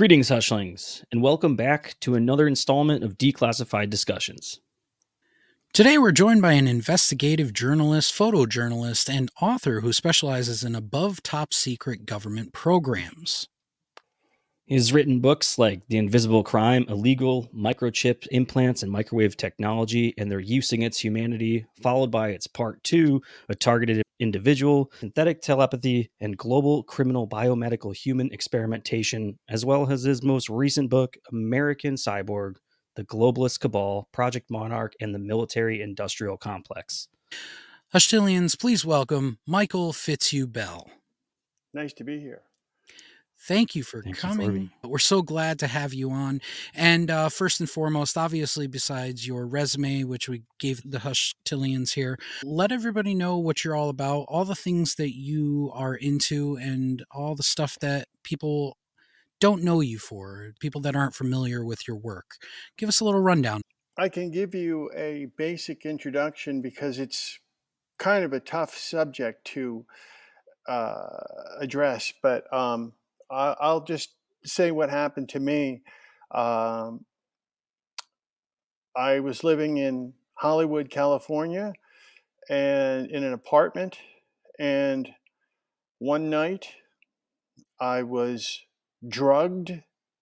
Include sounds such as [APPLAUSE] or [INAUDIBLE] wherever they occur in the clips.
Greetings, Hushlings, and welcome back to another installment of Declassified Discussions. Today, we're joined by an investigative journalist, photojournalist, and author who specializes in above top secret government programs. He has written books like The Invisible Crime, Illegal Microchip Implants and Microwave Technology and Their Use Against Humanity, followed by its part two, A Targeted Individual, Synthetic Telepathy, and Global Criminal Biomedical Human Experimentation, as well as his most recent book, American Cyborg, The Globalist Cabal, Project Monarch, and the Military Industrial Complex. Hushtillians, please welcome Michael Fitzhugh Bell. Nice to be here. Thank you for Thank coming. You for We're so glad to have you on. And uh, first and foremost, obviously, besides your resume, which we gave the Hushtillians here, let everybody know what you're all about, all the things that you are into, and all the stuff that people don't know you for, people that aren't familiar with your work. Give us a little rundown. I can give you a basic introduction because it's kind of a tough subject to uh, address, but um, I'll just say what happened to me. Um, I was living in Hollywood, California, and in an apartment. And one night, I was drugged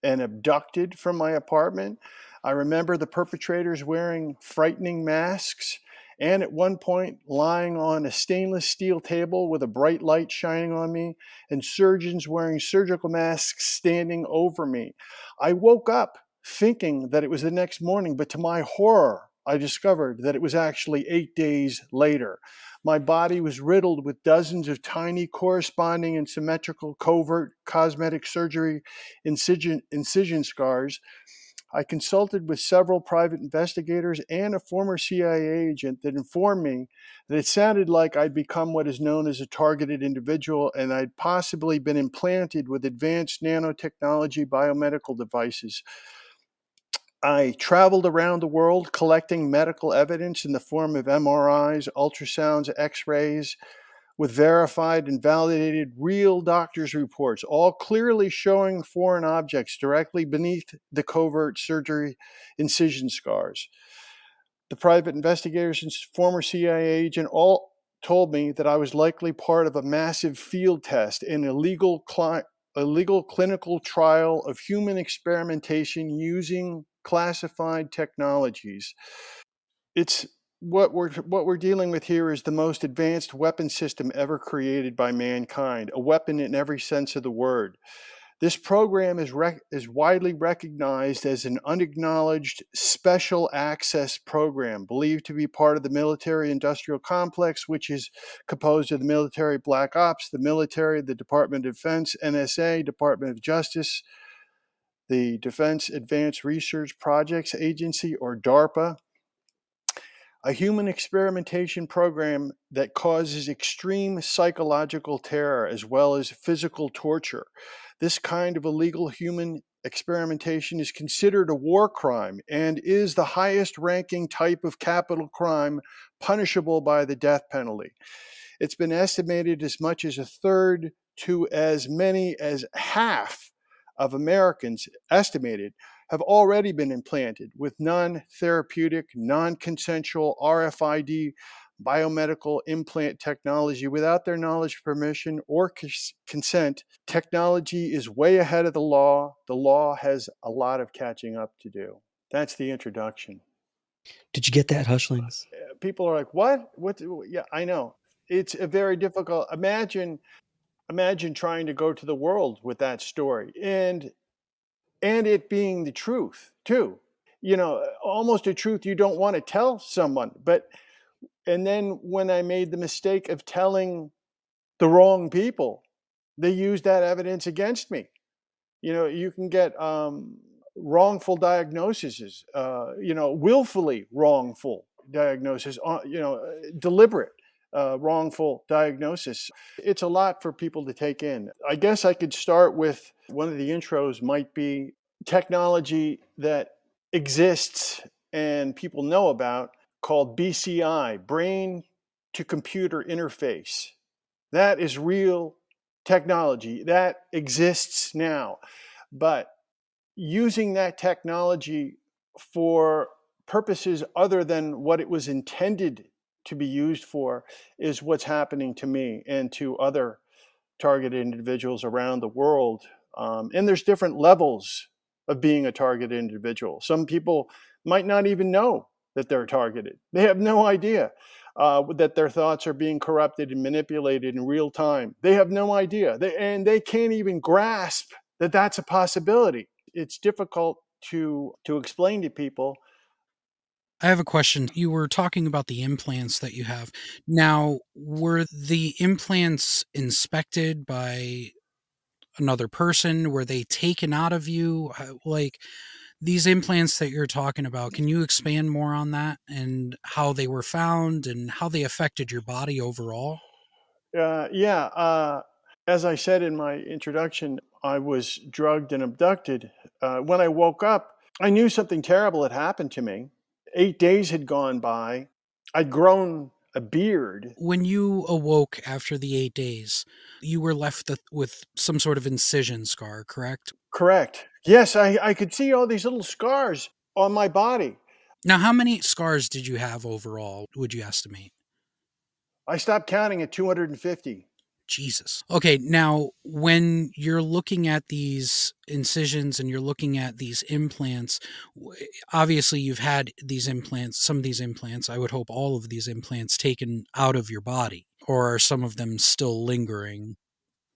and abducted from my apartment. I remember the perpetrators wearing frightening masks and at one point lying on a stainless steel table with a bright light shining on me, and surgeons wearing surgical masks standing over me. I woke up thinking that it was the next morning, but to my horror, I discovered that it was actually eight days later. My body was riddled with dozens of tiny, corresponding and symmetrical covert cosmetic surgery incision, incision scars I consulted with several private investigators and a former CIA agent that informed me that it sounded like I'd become what is known as a targeted individual and I'd possibly been implanted with advanced nanotechnology biomedical devices. I traveled around the world collecting medical evidence in the form of MRIs, ultrasounds, x rays, with verified and validated real doctor's reports, all clearly showing foreign objects directly beneath the covert surgery incision scars. The private investigators and former CIA agent all told me that I was likely part of a massive field test and illegal, cli- illegal clinical trial of human experimentation using classified technologies. It's what we're what we're dealing with here is the most advanced weapon system ever created by mankind, a weapon in every sense of the word. This program is rec- is widely recognized as an unacknowledged special access program, believed to be part of the military industrial complex, which is composed of the military black ops, the military, the Department of Defense, NSA, Department of Justice, the Defense Advanced Research Projects Agency, or DARPA, a human experimentation program that causes extreme psychological terror as well as physical torture. This kind of illegal human experimentation is considered a war crime and is the highest ranking type of capital crime punishable by the death penalty. It's been estimated as much as a third to as many as half of Americans estimated have already been implanted with non therapeutic, non consensual RFID biomedical implant technology without their knowledge, permission, or consent. Technology is way ahead of the law. The law has a lot of catching up to do. That's the introduction. Did you get that, Hushlings? Uh, people are like, "What? What?" Yeah, I know. It's a very difficult. Imagine, imagine trying to go to the world with that story, and and it being the truth too. You know almost a truth you don't want to tell someone but and then when i made the mistake of telling the wrong people they used that evidence against me. You know you can get um, wrongful diagnoses uh, you know willfully wrongful diagnosis uh, you know deliberate uh, wrongful diagnosis. It's a lot for people to take in. I guess I could start with one of the intros, might be technology that exists and people know about called BCI, brain to computer interface. That is real technology that exists now. But using that technology for purposes other than what it was intended to be used for is what's happening to me and to other targeted individuals around the world. Um, and there's different levels of being a targeted individual. Some people might not even know that they're targeted, they have no idea. Uh, that their thoughts are being corrupted and manipulated in real time. They have no idea. They, and they can't even grasp that that's a possibility. It's difficult to, to explain to people I have a question. You were talking about the implants that you have. Now, were the implants inspected by another person? Were they taken out of you? Like these implants that you're talking about, can you expand more on that and how they were found and how they affected your body overall? Uh, yeah. Uh, as I said in my introduction, I was drugged and abducted. Uh, when I woke up, I knew something terrible had happened to me eight days had gone by. I'd grown a beard. When you awoke after the eight days, you were left with some sort of incision scar, correct? Correct. Yes, I, I could see all these little scars on my body. Now, how many scars did you have overall, would you estimate? I stopped counting at 250. Jesus. Okay, now when you're looking at these incisions and you're looking at these implants, obviously you've had these implants, some of these implants, I would hope all of these implants taken out of your body, or are some of them still lingering?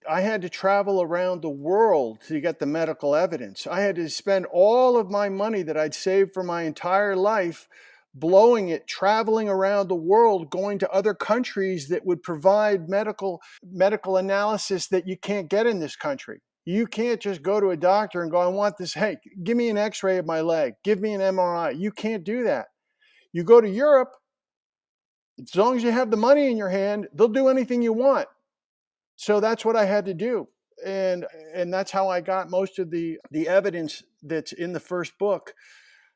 I had to travel around the world to get the medical evidence. I had to spend all of my money that I'd saved for my entire life blowing it, traveling around the world, going to other countries that would provide medical medical analysis that you can't get in this country. You can't just go to a doctor and go, I want this. Hey, give me an x ray of my leg. Give me an MRI. You can't do that. You go to Europe, as long as you have the money in your hand, they'll do anything you want. So that's what I had to do. And, and that's how I got most of the, the evidence that's in the first book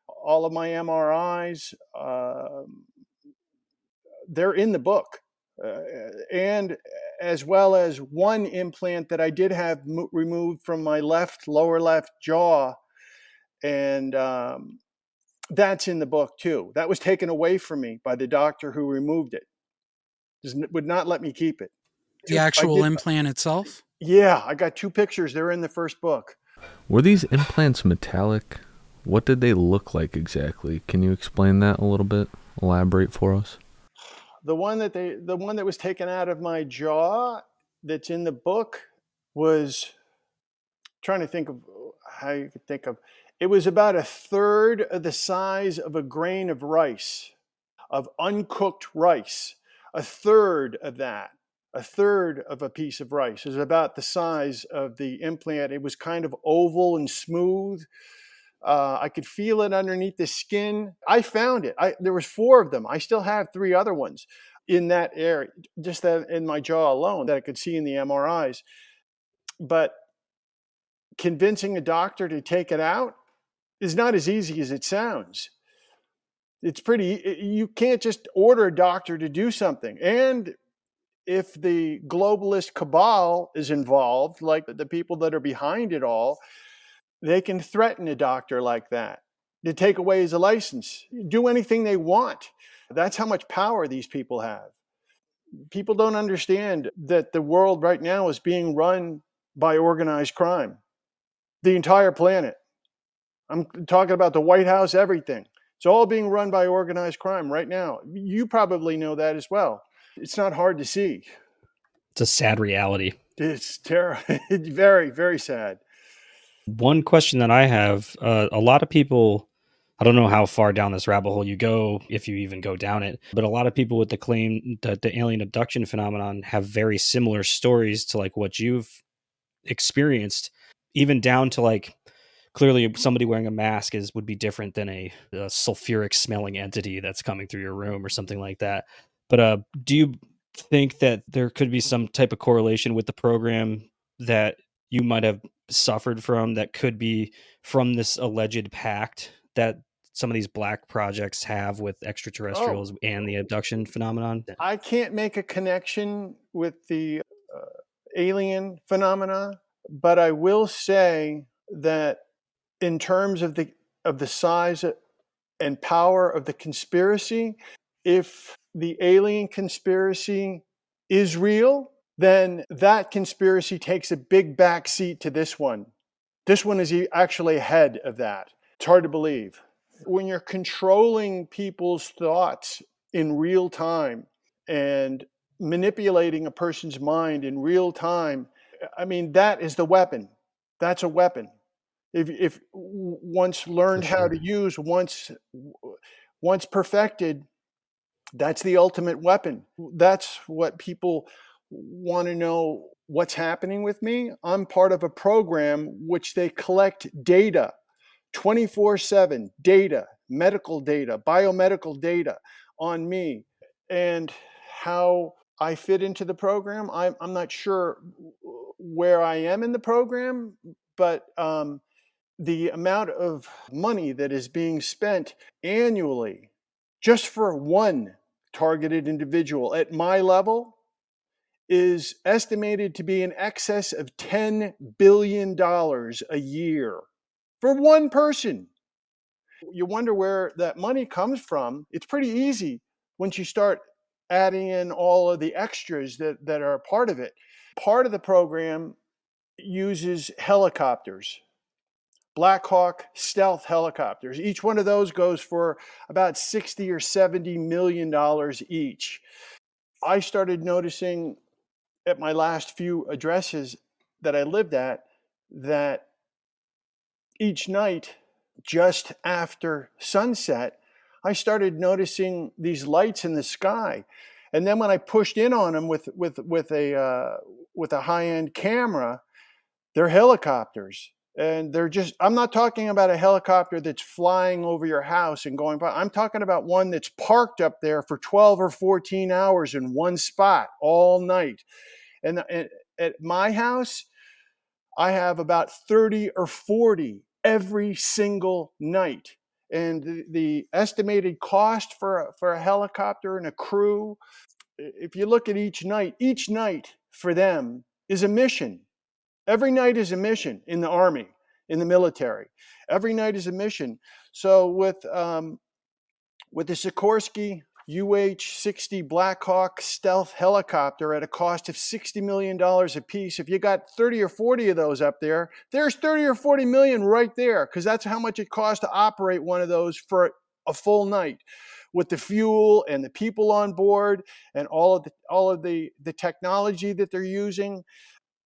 all of my MRIs, uh, they're in the book. Uh, and as well as one implant that I did have mo- removed from my left lower left jaw, and um, that's in the book too. That was taken away from me by the doctor who removed it. Just would not let me keep it. The actual did, implant itself. Yeah, I got two pictures. They're in the first book. Were these implants metallic? What did they look like exactly? Can you explain that a little bit? Elaborate for us. The one that they the one that was taken out of my jaw that's in the book was trying to think of how you could think of it was about a third of the size of a grain of rice, of uncooked rice. A third of that, a third of a piece of rice is about the size of the implant. It was kind of oval and smooth uh, I could feel it underneath the skin. I found it. I, there was four of them. I still have three other ones in that area, just that in my jaw alone that I could see in the MRIs. But convincing a doctor to take it out is not as easy as it sounds. It's pretty, you can't just order a doctor to do something. And if the globalist cabal is involved, like the people that are behind it all, they can threaten a doctor like that to take away his license, do anything they want. That's how much power these people have. People don't understand that the world right now is being run by organized crime. The entire planet. I'm talking about the White House, everything. It's all being run by organized crime right now. You probably know that as well. It's not hard to see. It's a sad reality. It's terrible. [LAUGHS] very, very sad. One question that I have uh, a lot of people, I don't know how far down this rabbit hole you go, if you even go down it, but a lot of people with the claim that the alien abduction phenomenon have very similar stories to like what you've experienced, even down to like clearly somebody wearing a mask is would be different than a, a sulfuric smelling entity that's coming through your room or something like that. But uh, do you think that there could be some type of correlation with the program that you might have suffered from that could be from this alleged pact that some of these black projects have with extraterrestrials oh. and the abduction phenomenon? I can't make a connection with the uh, alien phenomena, but I will say that in terms of the of the size and power of the conspiracy, if the alien conspiracy is real, then that conspiracy takes a big back seat to this one. This one is actually ahead of that. It's hard to believe. When you're controlling people's thoughts in real time and manipulating a person's mind in real time, I mean, that is the weapon. That's a weapon. If, if once learned sure. how to use, once once perfected, that's the ultimate weapon. That's what people want to know what's happening with me. I'm part of a program which they collect data 24 7 data, medical data, biomedical data on me and how I fit into the program. I'm, I'm not sure where I am in the program, but um, the amount of money that is being spent annually just for one targeted individual at my level is estimated to be in excess of $10 billion a year for one person. You wonder where that money comes from. It's pretty easy once you start adding in all of the extras that, that are part of it. Part of the program uses helicopters, Black Hawk stealth helicopters. Each one of those goes for about 60 or 70 million dollars each. I started noticing at my last few addresses that I lived at that each night just after sunset, I started noticing these lights in the sky. And then when I pushed in on them with with with a uh, with a high end camera, they're helicopters, and they're just. I'm not talking about a helicopter that's flying over your house and going by. I'm talking about one that's parked up there for 12 or 14 hours in one spot all night. And, at my house, I have about 30 or 40 every single night. And the, the estimated cost for a, for a helicopter and a crew, if you look at each night, each night for them is a mission. Every night is a mission in the army, in the military. Every night is a mission. So with um, with the Sikorsky UH-60 Blackhawk stealth helicopter at a cost of $60 million a piece. If you got 30 or 40 of those up there, there's 30 or 40 million right there because that's how much it costs to operate one of those for a full night with the fuel and the people on board and all of the all of the the technology that they're using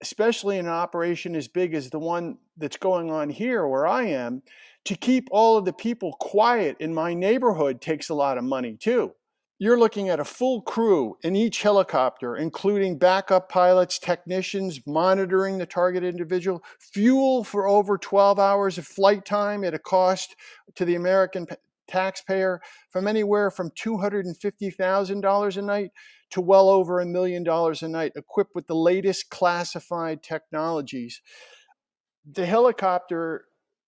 especially in an operation as big as the one that's going on here where I am to keep all of the people quiet in my neighborhood takes a lot of money too. You're looking at a full crew in each helicopter, including backup pilots, technicians monitoring the target individual, fuel for over 12 hours of flight time at a cost to the American taxpayer from anywhere from $250,000 a night to well over a million dollars a night, equipped with the latest classified technologies. The helicopter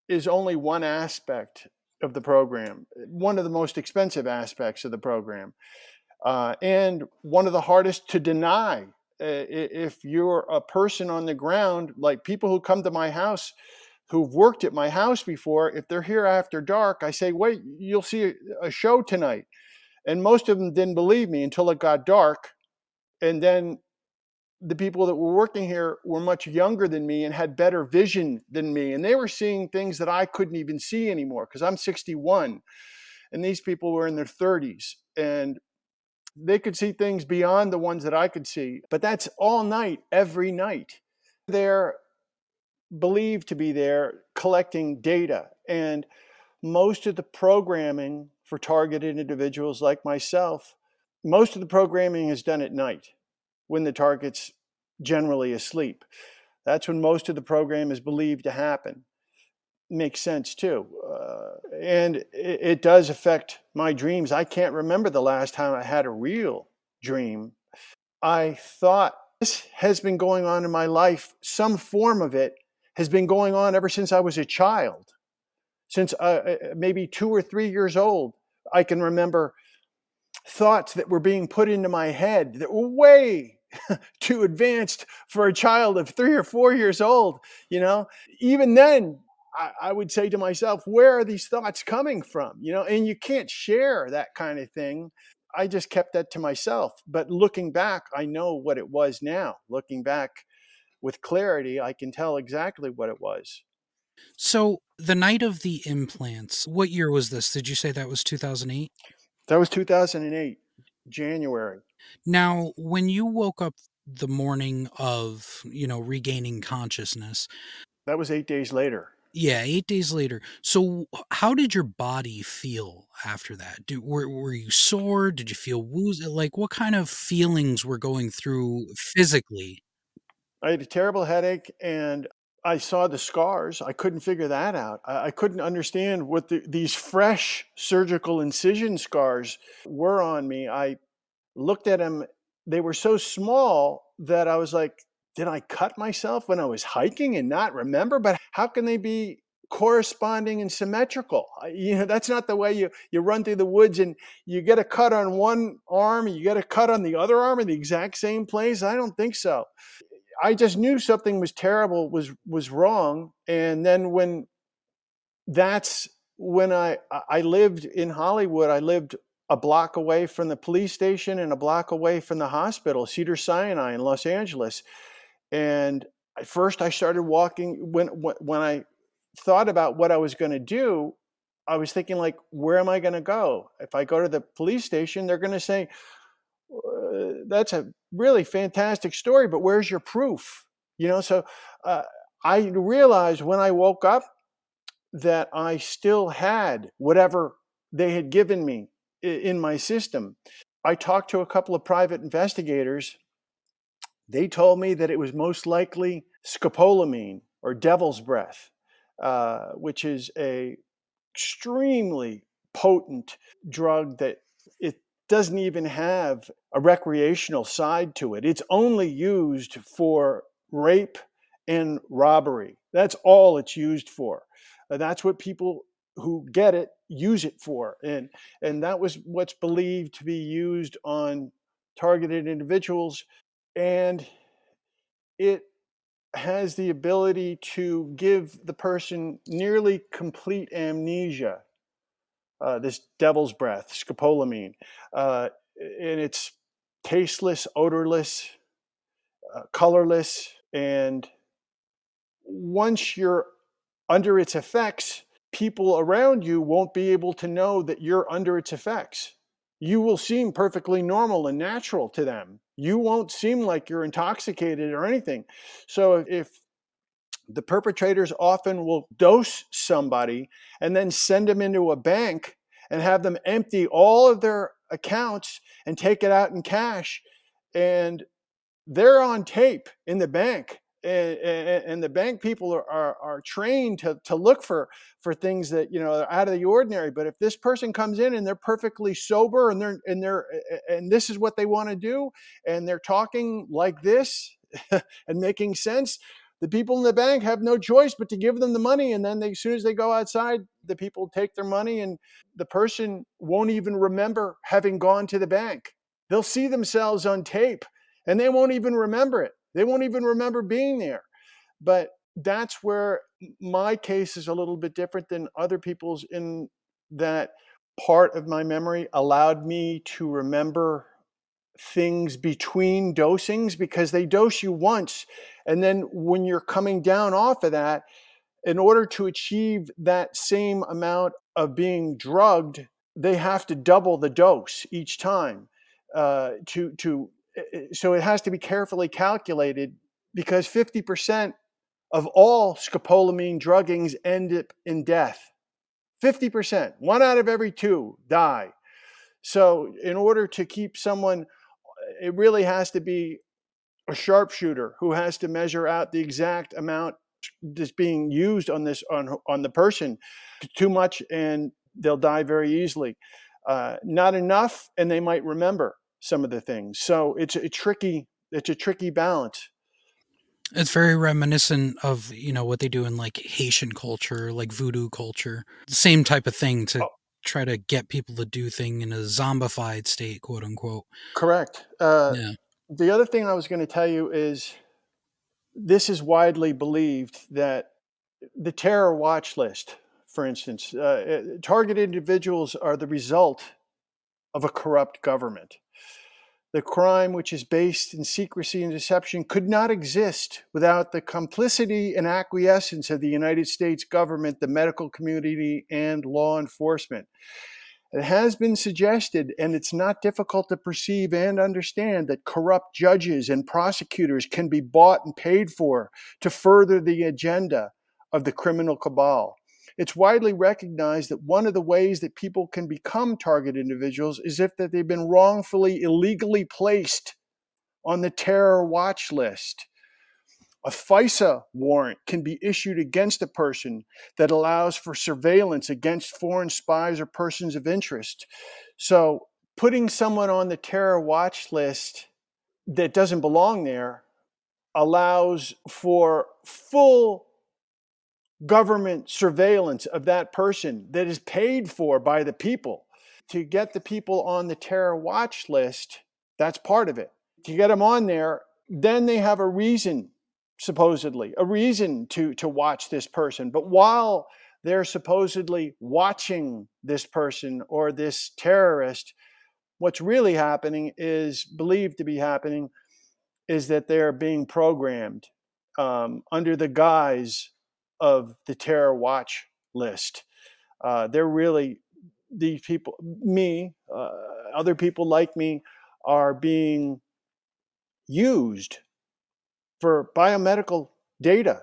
is only one aspect of the program, one of the most expensive aspects of the program, uh, and one of the hardest to deny. Uh, if you're a person on the ground, like people who come to my house who've worked at my house before, if they're here after dark, I say, wait, you'll see a show tonight. And most of them didn't believe me until it got dark. And then the people that were working here were much younger than me and had better vision than me. And they were seeing things that I couldn't even see anymore because I'm 61 and these people were in their 30s and they could see things beyond the ones that I could see. But that's all night, every night. They're believed to be there collecting data. And most of the programming for targeted individuals like myself, most of the programming is done at night when the target's generally asleep. That's when most of the program is believed to happen. Makes sense too. Uh, and it, it does affect my dreams. I can't remember the last time I had a real dream. I thought this has been going on in my life. Some form of it has been going on ever since I was a child. Since uh, uh maybe two or three years old, I can remember thoughts that were being put into my head that were way [LAUGHS] too advanced for a child of three or four years old. You know, even then, I, I would say to myself, where are these thoughts coming from? You know, and you can't share that kind of thing. I just kept that to myself. But looking back, I know what it was now. Looking back with clarity, I can tell exactly what it was. So, the night of the implants, what year was this? Did you say that was 2008? That was 2008, January. Now, when you woke up the morning of, you know, regaining consciousness, that was eight days later. Yeah, eight days later. So, how did your body feel after that? Do, were were you sore? Did you feel woozy? Like, what kind of feelings were going through physically? I had a terrible headache, and I saw the scars. I couldn't figure that out. I, I couldn't understand what the, these fresh surgical incision scars were on me. I looked at them; they were so small that I was like, did I cut myself when I was hiking and not remember? But how can they be corresponding and symmetrical? You know, that's not the way you, you run through the woods and you get a cut on one arm you get a cut on the other arm in the exact same place. I don't think so. I just knew something was terrible, was was wrong. And then when that's when I I lived in Hollywood, I lived a block away from the police station and a block away from the hospital, Cedar Sinai in Los Angeles. And at first, I started walking. When when I thought about what I was going to do, I was thinking like, where am I going to go? If I go to the police station, they're going to say, "That's a really fantastic story, but where's your proof?" You know. So uh, I realized when I woke up that I still had whatever they had given me in my system. I talked to a couple of private investigators they told me that it was most likely scopolamine or devil's breath, uh, which is a extremely potent drug that it doesn't even have a recreational side to it. It's only used for rape and robbery. That's all it's used for. Uh, that's what people who get it use it for. And and that was what's believed to be used on targeted individuals and it has the ability to give the person nearly complete amnesia. Uh, this devil's breath, scopolamine, uh, and it's tasteless, odorless, uh, colorless, and once you're under its effects, people around you won't be able to know that you're under its effects you will seem perfectly normal and natural to them. You won't seem like you're intoxicated or anything. So if the perpetrators often will dose somebody and then send them into a bank and have them empty all of their accounts and take it out in cash. And they're on tape in the bank and, and, and, the bank people are, are, are, trained to, to look for for things that you know are out of the ordinary. But if this person comes in and they're perfectly sober and they're and they're and this is what they want to do and they're talking like this [LAUGHS] and making sense the people in the bank have no choice but to give them the money and then they, as soon as they go outside the people take their money and the person won't even remember having gone to the bank they'll see themselves on tape and they won't even remember it they won't even remember being there. But that's where my case is a little bit different than other people's in that part of my memory allowed me to remember things between dosings because they dose you once and then when you're coming down off of that in order to achieve that same amount of being drugged they have to double the dose each time uh, to to so it has to be carefully calculated because 50% of all scopolamine druggings end up in death. 50%, one out of every two die. So, in order to keep someone, it really has to be a sharpshooter who has to measure out the exact amount that's being used on this on on the person. Too much, and they'll die very easily. Uh, not enough, and they might remember some of the things. So it's a tricky it's a tricky balance. It's very reminiscent of you know what they do in like Haitian culture, like voodoo culture. The same type of thing to oh. Try to get people to do thing in a zombified state, quote unquote. Correct. Uh, yeah. The other thing I was going to tell you is this is widely believed that the terror watch list, for instance, uh, uh targeted individuals are the result of a corrupt government. The crime, which is based in secrecy and deception, could not exist without the complicity and acquiescence of the United States government, the medical community, and law enforcement. It has been suggested, and it's not difficult to perceive and understand, that corrupt judges and prosecutors can be bought and paid for to further the agenda of the criminal cabal. It's widely recognized that one of the ways that people can become target individuals is if that they've been wrongfully, illegally placed on the terror watch list. A FISA warrant can be issued against a person that allows for surveillance against foreign spies or persons of interest. So, putting someone on the terror watch list that doesn't belong there allows for full government surveillance of that person that is paid for by the people. To get the people on the terror watch list, that's part of it. To get them on there, then they have a reason supposedly a reason to to watch this person but while they're supposedly watching this person or this terrorist what's really happening is believed to be happening is that they're being programmed um, under the guise of the terror watch list uh, they're really these people me uh, other people like me are being used for biomedical data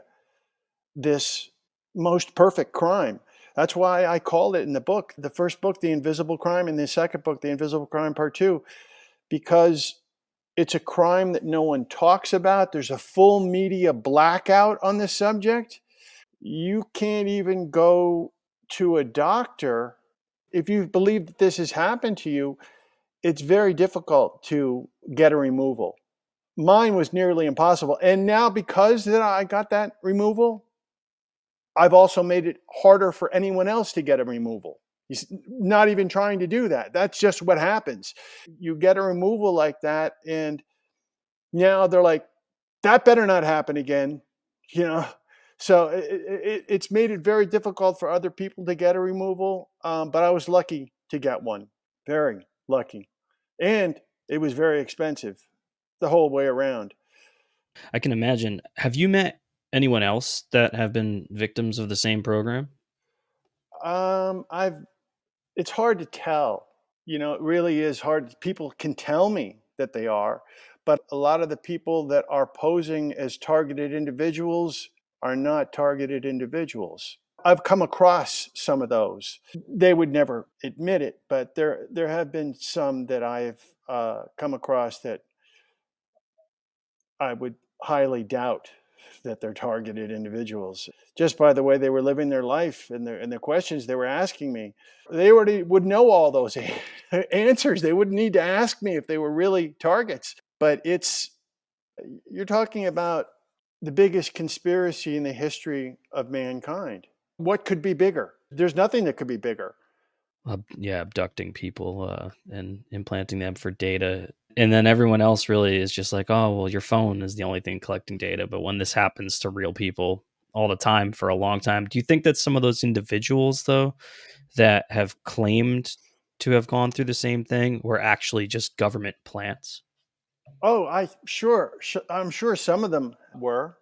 this most perfect crime. That's why I called it in the book, the first book, The Invisible Crime, and the second book, The Invisible Crime Part Two, because it's a crime that no one talks about. There's a full media blackout on the subject. You can't even go to a doctor if you believe that this has happened to you. It's very difficult to get a removal mine was nearly impossible. And now because that I got that removal, I've also made it harder for anyone else to get a removal. He's not even trying to do that. That's just what happens. You get a removal like that, and now they're like, that better not happen again. You know, so it, it, it's made it very difficult for other people to get a removal. Um, but I was lucky to get one, very lucky, and it was very expensive the whole way around. I can imagine. Have you met anyone else that have been victims of the same program? Um, I've. It's hard to tell. You know, it really is hard. People can tell me that they are, but a lot of the people that are posing as targeted individuals are not targeted individuals. I've come across some of those. They would never admit it, but there there have been some that I've uh, come across that I would highly doubt that they're targeted individuals just by the way they were living their life and, their, and the questions they were asking me. They already would know all those [LAUGHS] answers. They wouldn't need to ask me if they were really targets. But it's, you're talking about the biggest conspiracy in the history of mankind. What could be bigger? There's nothing that could be bigger. Uh, yeah, abducting people uh, and implanting them for data and then everyone else really is just like oh well your phone is the only thing collecting data but when this happens to real people all the time for a long time do you think that some of those individuals though that have claimed to have gone through the same thing were actually just government plants oh i sure i'm sure some of them were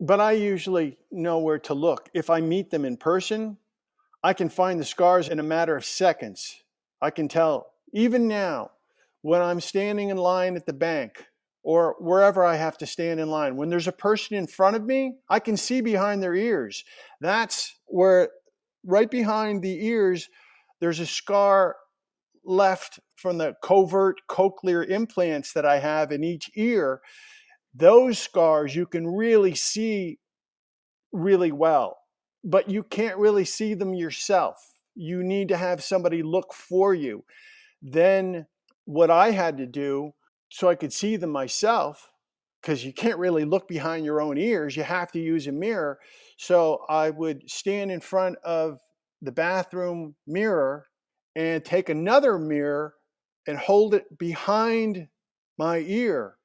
but i usually know where to look if i meet them in person i can find the scars in a matter of seconds i can tell even now when I'm standing in line at the bank or wherever I have to stand in line. When there's a person in front of me, I can see behind their ears. That's where, right behind the ears, there's a scar left from the covert cochlear implants that I have in each ear. Those scars you can really see really well, but you can't really see them yourself. You need to have somebody look for you. Then what I had to do so I could see them myself, because you can't really look behind your own ears, you have to use a mirror. So I would stand in front of the bathroom mirror and take another mirror and hold it behind my ear,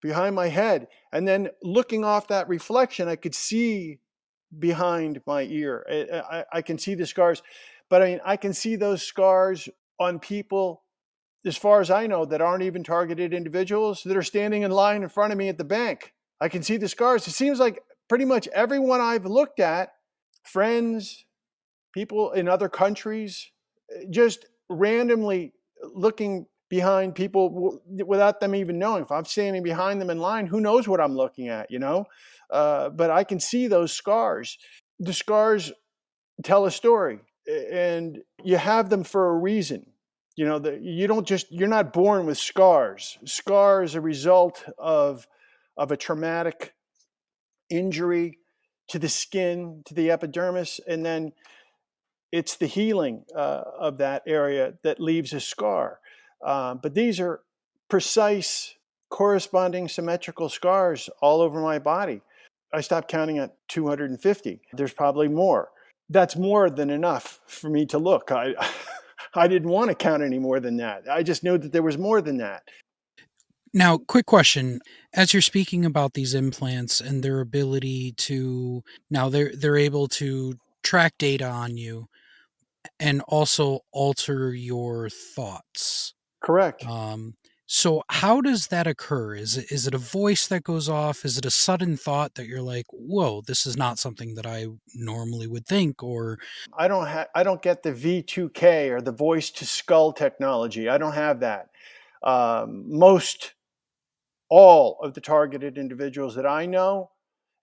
behind my head. And then looking off that reflection, I could see behind my ear. I, I, I can see the scars, but I mean, I can see those scars on people, as far as I know, that aren't even targeted individuals that are standing in line in front of me at the bank. I can see the scars. It seems like pretty much everyone I've looked at, friends, people in other countries, eh, just randomly looking behind people w- without them even knowing. If I'm standing behind them in line, who knows what I'm looking at, you know? Uh, but I can see those scars. The scars tell a story, and you have them for a reason. You know, the, you don't just you're not born with scars. Scars a result of of a traumatic injury to the skin, to the epidermis, and then it's the healing uh, of that area that leaves a scar. Uh, but these are precise, corresponding symmetrical scars all over my body. I stopped counting at 250. There's probably more. That's more than enough for me to look. I, [LAUGHS] I didn't want to count any more than that. I just knew that there was more than that. Now, quick question. As you're speaking about these implants and their ability to now they're they're able to track data on you and also alter your thoughts. Correct. Um, so how does that occur? Is it is it a voice that goes off? Is it a sudden thought that you're like, "Whoa, this is not something that I normally would think," or I don't have I don't get the V2K or the voice to skull technology. I don't have that. Um, most all of the targeted individuals that I know,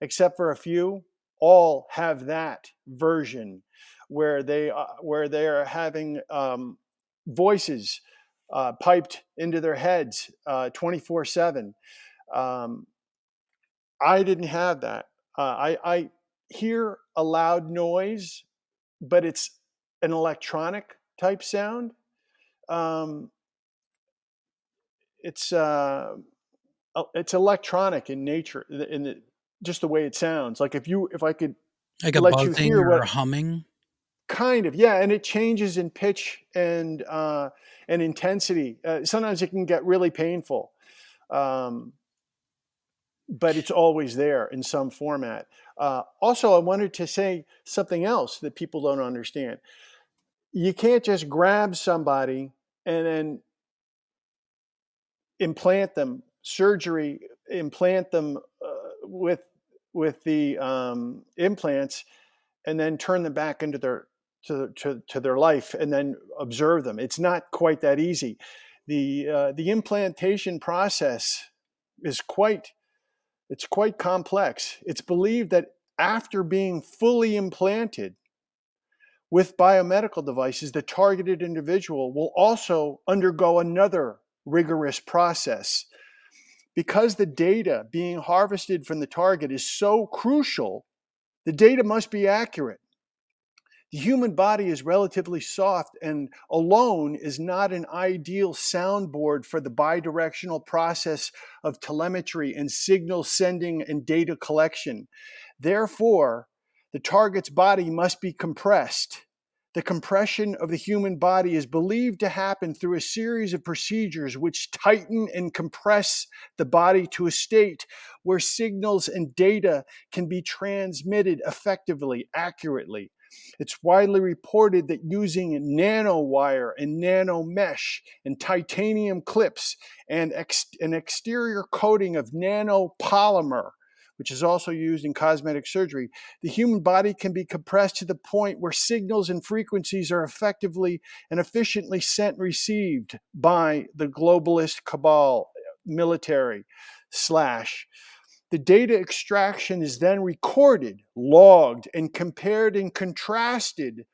except for a few, all have that version where they uh, where they are having um, voices uh, piped into their heads twenty four seven. Um, I didn't have that. Uh, I, I hear a loud noise, but it's an electronic type sound. Um, it's uh, it's electronic in nature, in the, just the way it sounds. Like if you if I could like a let buzzing you hear or what, humming. Kind of, yeah, and it changes in pitch and uh, and intensity. Uh, sometimes it can get really painful, um, but it's always there in some format. Uh, also, I wanted to say something else that people don't understand. You can't just grab somebody and then implant them surgery, implant them uh, with with the um, implants, and then turn them back into their to, to, to their life and then observe them. It's not quite that easy. The, uh, the implantation process is quite, it's quite complex. It's believed that after being fully implanted with biomedical devices, the targeted individual will also undergo another rigorous process. Because the data being harvested from the target is so crucial, the data must be accurate. The human body is relatively soft and alone is not an ideal soundboard for the bidirectional process of telemetry and signal sending and data collection. Therefore, the target's body must be compressed. The compression of the human body is believed to happen through a series of procedures which tighten and compress the body to a state where signals and data can be transmitted effectively, accurately. It's widely reported that using nanowire and nano mesh and titanium clips and ex- an exterior coating of nanopolymer, which is also used in cosmetic surgery, the human body can be compressed to the point where signals and frequencies are effectively and efficiently sent and received by the globalist cabal military slash the data extraction is then recorded, logged, and compared and contrasted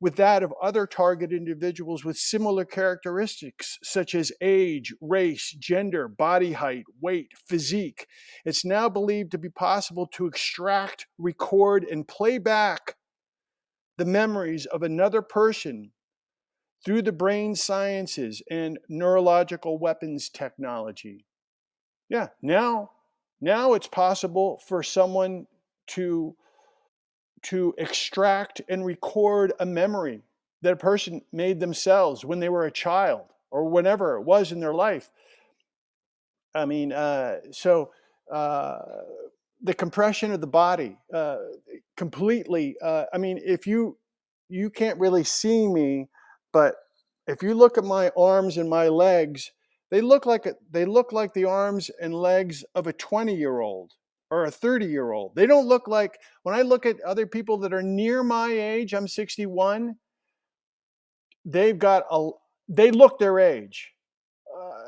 with that of other target individuals with similar characteristics such as age, race, gender, body height, weight, physique. It's now believed to be possible to extract, record, and play back the memories of another person through the brain sciences and neurological weapons technology. Yeah, now now it's possible for someone to to extract and record a memory that a person made themselves when they were a child or whenever it was in their life. I mean, uh, so uh, the compression of the body uh, completely. Uh, I mean, if you you can't really see me, but if you look at my arms and my legs, they look like they look like the arms and legs of a 20 year old or a 30 year old. They don't look like when I look at other people that are near my age, I'm 61, they've got a they look their age. Uh,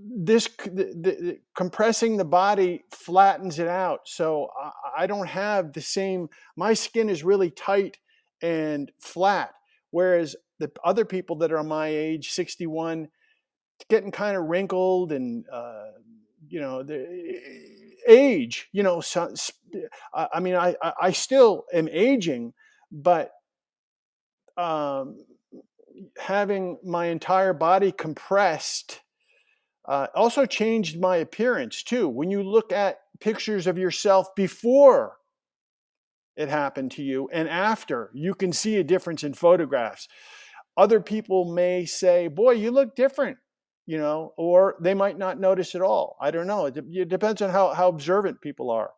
this the, the, compressing the body flattens it out, so I, I don't have the same. My skin is really tight and flat, whereas the other people that are my age, 61, getting kind of wrinkled and uh, you know the age. You know, so, I mean, I I still am aging, but um, having my entire body compressed uh, also changed my appearance too. When you look at pictures of yourself before it happened to you and after, you can see a difference in photographs. Other people may say, Boy, you look different, you know, or they might not notice at all. I don't know. It, it depends on how, how observant people are,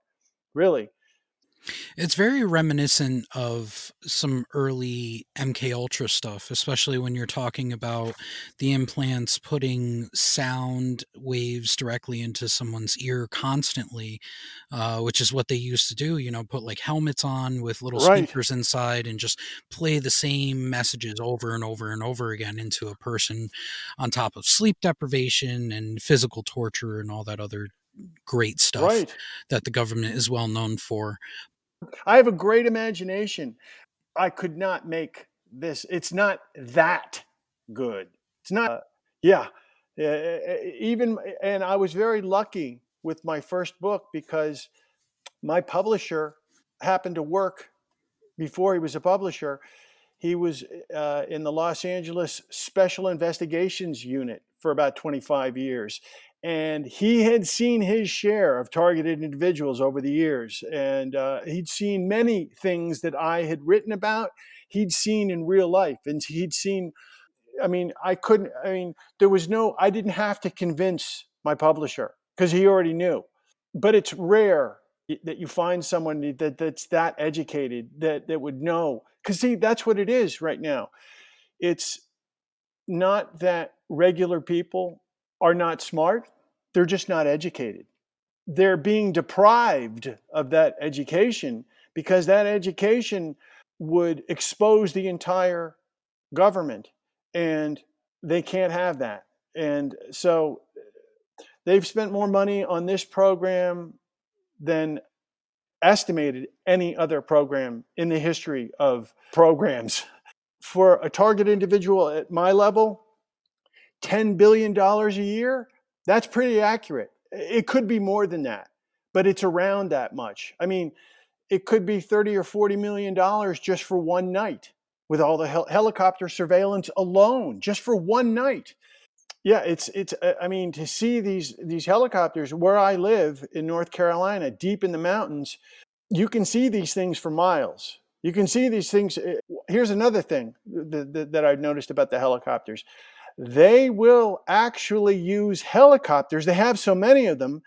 really. It's very reminiscent of some early MK Ultra stuff, especially when you're talking about the implants putting sound waves directly into someone's ear constantly, uh, which is what they used to do. You know, put like helmets on with little right. speakers inside and just play the same messages over and over and over again into a person, on top of sleep deprivation and physical torture and all that other great stuff right. that the government is well known for. I have a great imagination. I could not make this. It's not that good. It's not, uh, yeah. even, and I was very lucky with my first book because my publisher happened to work before he was a publisher. He was uh, in the Los Angeles Special Investigations Unit for about 25 years and he had seen his share of targeted individuals over the years and uh, he'd seen many things that i had written about he'd seen in real life and he'd seen i mean i couldn't i mean there was no i didn't have to convince my publisher because he already knew. But it's rare that you find someone that that's that educated that that would know because see that's what it is right now. It's not that regular people are not smart, they're just not educated. They're being deprived of that education because that education would expose the entire government and they can't have that. And so they've spent more money on this program than estimated any other program in the history of programs. For a target individual at my level, $10 billion a year, that's pretty accurate. It could be more than that, but it's around that much. I mean, it could be 30 or 40 million dollars just for one night with all the hel- helicopter surveillance alone just for one night. Yeah, it's it's uh, I mean to see these these helicopters where I live in North Carolina, deep in the mountains, you can see these things for miles. You can see these things. Eh, here's another thing that, that I've noticed about the helicopters they will actually use helicopters. They have so many of them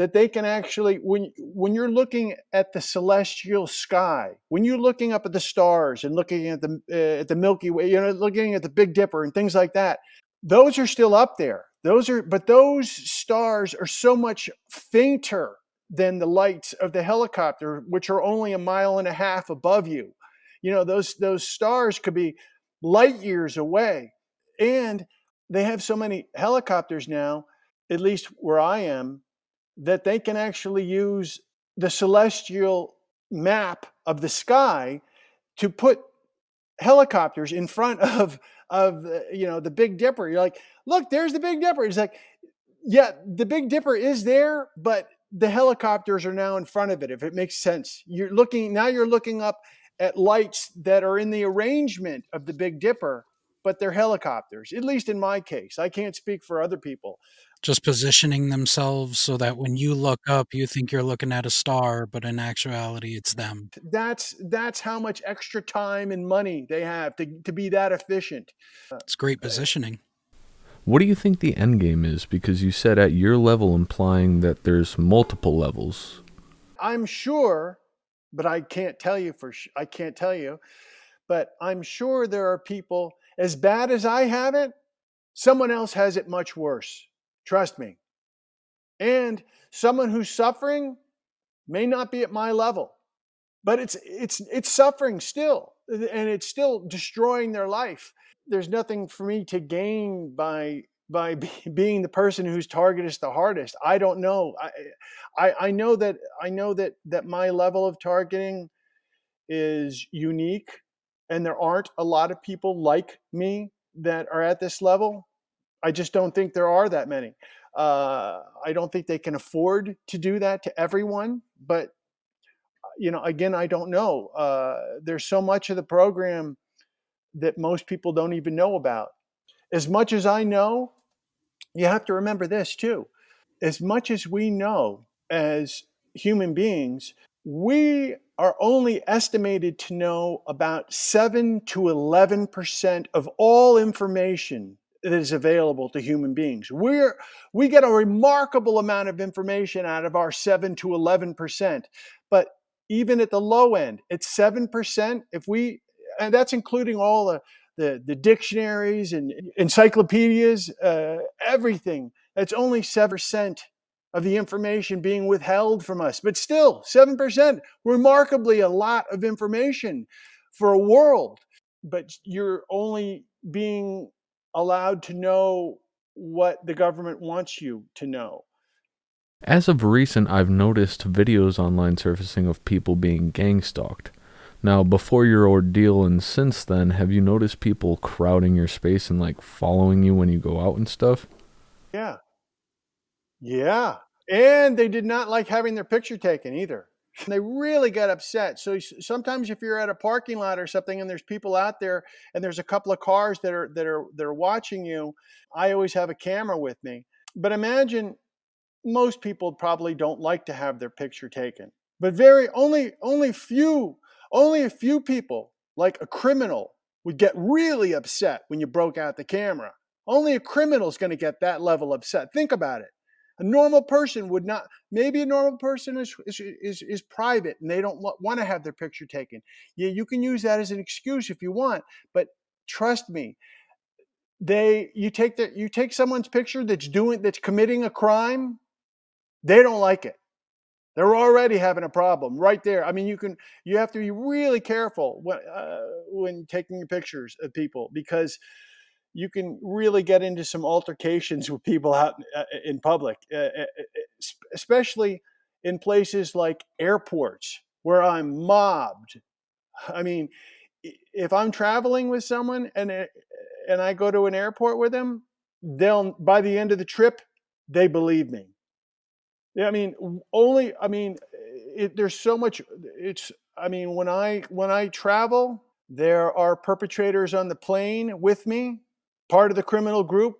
that they can actually when when you're looking at the celestial sky, when you're looking up at the stars and looking at the uh, at the Milky Way, you know, looking at the Big Dipper and things like that, those are still up there. Those are but those stars are so much fainter than the lights of the helicopter, which are only a mile and a half above you. You know, those those stars could be light years away. And they have so many helicopters now, at least where I am, that they can actually use the celestial map of the sky to put helicopters in front [LAUGHS] of of uh, you know the Big Dipper. You're like, look, there's the Big Dipper. It's like, yeah, the Big Dipper is there, but the helicopters are now in front of it. If it makes sense, you're looking now. You're looking up at lights that are in the arrangement of the Big Dipper but they're helicopters, at least in my case. I can't speak for other people. Just positioning themselves so that when you look up, you think you're looking at a star, but in actuality, it's them. That's that's how much extra time and money they have to, to be that efficient. Uh, it's great uh, positioning. What do you think the end game is? Because you said at your level, implying that there's multiple levels. I'm sure, but I can't tell you for sh- I can't tell you, but I'm sure there are people as bad as I have it, someone else has it much worse. Trust me. And someone who's suffering may not be at my level, but it's it's it's suffering still and it's still destroying their life. There's nothing for me to gain by by [LAUGHS] being the person whose target is the hardest. I don't know. I, I, I know that I know that that my level of targeting is unique, and there aren't a lot of people like me that are at this level. I just don't think there are that many. Uh, I don't think they can afford to do that to everyone. But you know, again, I don't know. Uh, there's so much of the program that most people don't even know about. As much as I know, you have to remember this too. As much as we know as human beings, we are only estimated to know about 7 to 11% of all information that is available to human beings. We're we get a remarkable amount of information out of our 7 to 11%. But even at the low end, it's 7%, if we and that's including all the the, the dictionaries and encyclopedias, uh, everything. That's only 7% of the information being withheld from us. But still, 7%, remarkably a lot of information for a world. But you're only being allowed to know what the government wants you to know. As of recent, I've noticed videos online surfacing of people being gang stalked. Now, before your ordeal and since then, have you noticed people crowding your space and like following you when you go out and stuff? Yeah. Yeah. And they did not like having their picture taken either. They really got upset. So sometimes if you're at a parking lot or something and there's people out there and there's a couple of cars that are that are that are watching you, I always have a camera with me. But imagine most people probably don't like to have their picture taken. But very only only few only a few people, like a criminal, would get really upset when you broke out the camera. Only a criminal is going to get that level upset. Think about it. A normal person would not. Maybe a normal person is is is, is private and they don't want to have their picture taken. Yeah, you can use that as an excuse if you want, but trust me, they you take that you take someone's picture that's doing that's committing a crime, they don't like it. They're already having a problem right there. I mean, you can you have to be really careful when uh, when taking pictures of people because you can really get into some altercations with people out uh, in public, uh, uh, especially in places like airports where I'm mobbed. I mean, if I'm traveling with someone and and I go to an airport with them, they'll by the end of the trip they believe me. Yeah, I mean, only I mean, it, there's so much. It's I mean, when I when I travel, there are perpetrators on the plane with me, part of the criminal group.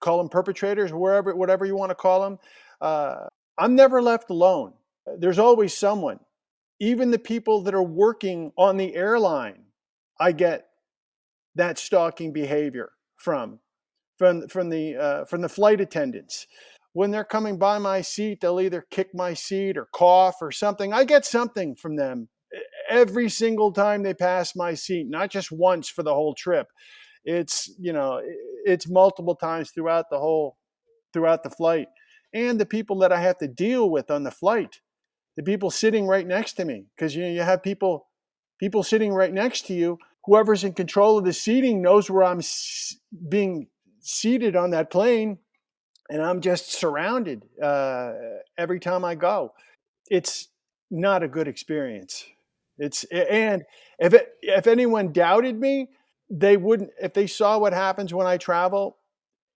Call them perpetrators, wherever, whatever you want to call them. Uh, I'm never left alone. There's always someone. Even the people that are working on the airline, I get that stalking behavior from, from from the uh, from the flight attendants when they're coming by my seat, they'll either kick my seat or cough or something. I get something from them every single time they pass my seat, not just once for the whole trip. It's, you know, it's multiple times throughout the whole throughout the flight. And the people that I have to deal with on the flight, the people sitting right next to me because you know you have people people sitting right next to you. Whoever's in control of the seating knows where I'm being seated on that plane and I'm just surrounded uh, every time I go. It's not a good experience. It's and if it, if anyone doubted me, they wouldn't. If they saw what happens when I travel,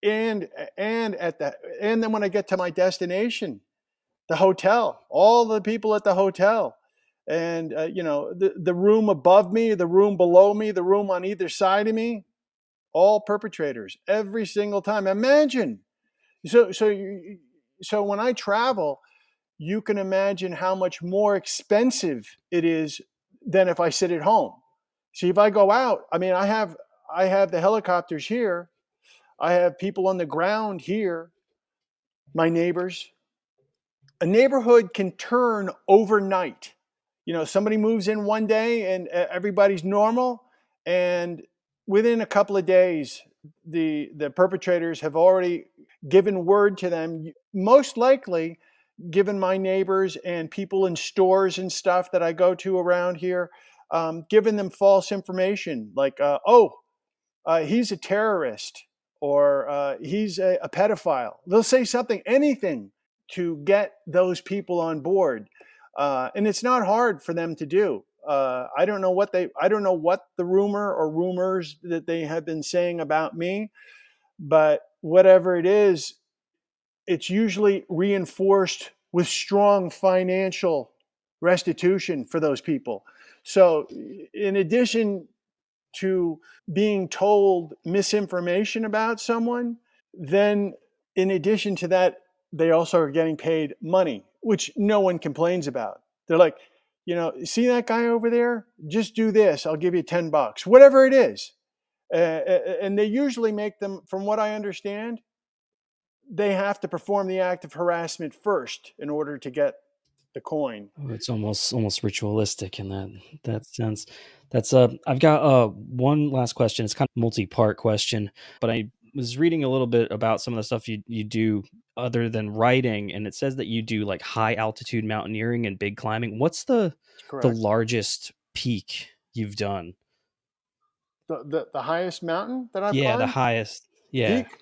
and and at the and then when I get to my destination, the hotel, all the people at the hotel, and uh, you know the the room above me, the room below me, the room on either side of me, all perpetrators every single time. Imagine so so you, so when I travel, you can imagine how much more expensive it is than if I sit at home. See, if I go out, I mean, I have I have the helicopters here, I have people on the ground here, my neighbors, a neighborhood can turn overnight. You know, somebody moves in one day and everybody's normal, and within a couple of days, the the perpetrators have already given word to them. Most likely, given my neighbors and people in stores and stuff that I go to around here, um, giving them false information like, uh, "Oh, uh, he's a terrorist," or uh, "He's a, a pedophile." They'll say something, anything, to get those people on board uh, and it's not hard for them to do. Uh, I don't know what they, I don't know what the rumor or rumors that they have been saying about me, but whatever it is, it's usually reinforced with strong financial restitution for those people. So, in addition to being told misinformation about someone, then in addition to that, they also are getting paid money which no one complains about. They're like, you know, see that guy over there? Just do this. I'll give you 10 bucks, whatever it is. Uh, and they usually make them, from what I understand, they have to perform the act of harassment first in order to get the coin. Oh, it's almost almost ritualistic in that that sense. That's uh I've got uh one last question. It's kind of multi-part question, but I was reading a little bit about some of the stuff you you do other than writing, and it says that you do like high altitude mountaineering and big climbing. What's the the largest peak you've done? The the, the highest mountain that I've yeah climbed? the highest yeah. Peak?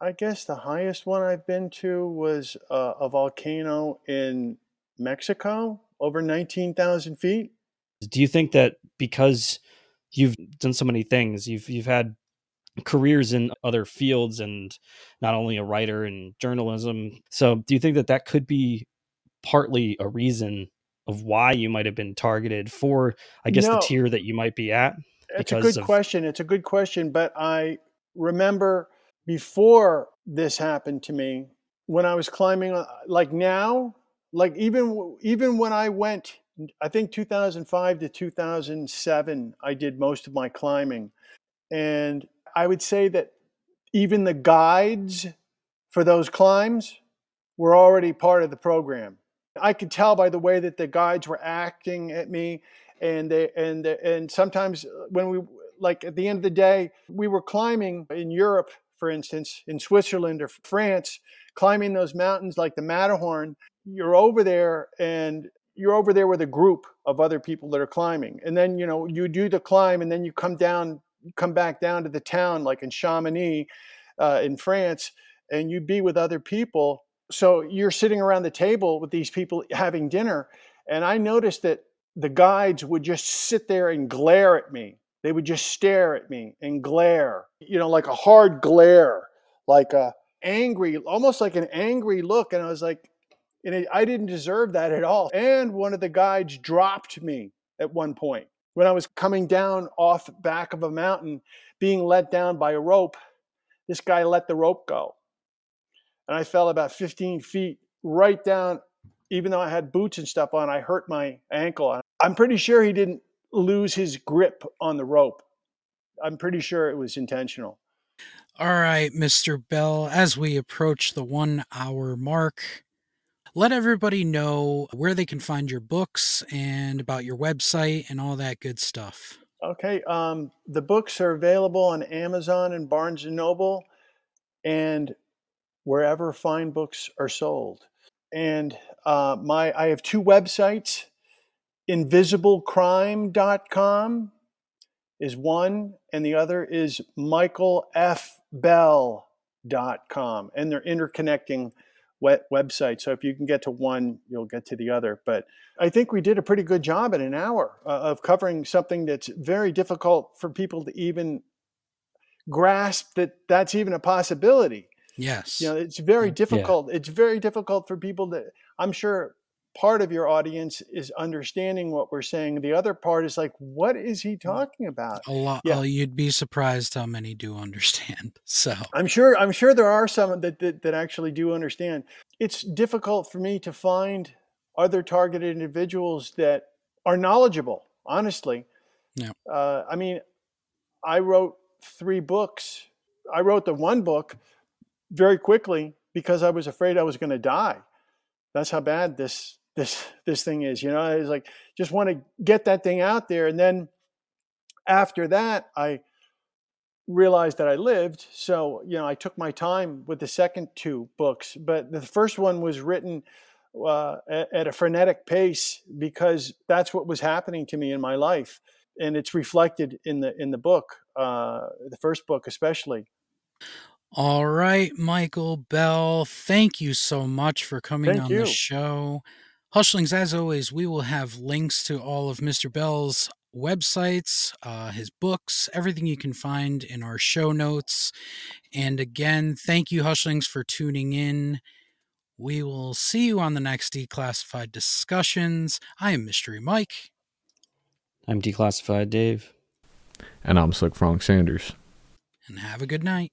I guess the highest one I've been to was uh, a volcano in Mexico, over nineteen thousand feet. Do you think that because you've done so many things, you've you've had careers in other fields and not only a writer in journalism. So, do you think that that could be partly a reason of why you might have been targeted for, I guess, no, the tier that you might be at? It's a good of... question. It's a good question. But I remember before this happened to me, when I was climbing, uh, like now, like even even when I went, I think 2005 to 2007, I did most of my climbing, and I would say that even the guides for those climbs were already part of the program. I could tell by the way that the guides were acting at me, and they and and sometimes uh, when we like at the end of the day, we were climbing in Europe, for instance, in Switzerland or France, climbing those mountains like the Matterhorn. You're over there and you're over there with a group of other people that are climbing. And then, you know, you do the climb and then you come down come back down to the town, like in Chamonix uh, in France, and you'd be with other people. So you're sitting around the table with these people having dinner. And I noticed that the guides would just sit there and glare at me. They would just stare at me and glare, you know, like a hard glare, like a angry, almost like an angry look. And I was like, and it, I didn't deserve that at all. And one of the guides dropped me at one point when I was coming down off back of a mountain, being let down by a rope, this guy let the rope go. And I fell about 15 feet right down, even though I had boots and stuff on, I hurt my ankle. I'm pretty sure he didn't lose his grip on the rope. I'm pretty sure it was intentional. All right, Mr. Bell, as we approach the one hour mark, let everybody know where they can find your books and about your website and all that good stuff. Okay, um, the books are available on Amazon and Barnes and Noble, and wherever fine books are sold. And uh, my I have two websites. Invisiblecrime.com is one, and the other is michaelfbell.com, and they're interconnecting website. So if you can get to one, you'll get to the other. But I think we did a pretty good job in an hour uh, of covering something that's very difficult for people to even grasp that that's even a possibility. Yes. You know, it's very difficult. Yeah. It's very difficult for people to, I'm sure part of your audience is understanding what we're saying. The other part is like, what is he mm. talking about? A lot. Yeah. you'd be surprised how many do understand. [LAUGHS] So I'm sure. I'm sure there are some that, that that actually do understand. It's difficult for me to find other targeted individuals that are knowledgeable. Honestly. Yeah. Uh, I mean, I wrote three books. I wrote the one book very quickly because I was afraid I was going to die that's how bad this this this thing is. You know, I was like, just want to get that thing out there. And then after that, I realized that I lived. So, you know, I took my time with the second two books, but the first one was written uh, at, a frenetic pace because that's what was happening to me in my life, and it's reflected in the in the book, uh, the first book especially. All right, Michael Bell, thank you so much for coming thank on you. the show. Hushlings, as always, we will have links to all of Mr. Bell's websites, uh, his books, everything you can find in our show notes. And again, thank you, Hushlings, for tuning in. We will see you on the next Declassified Discussions. I am Mystery Mike. I'm Declassified Dave. And I'm Slick Frank Sanders. And have a good night.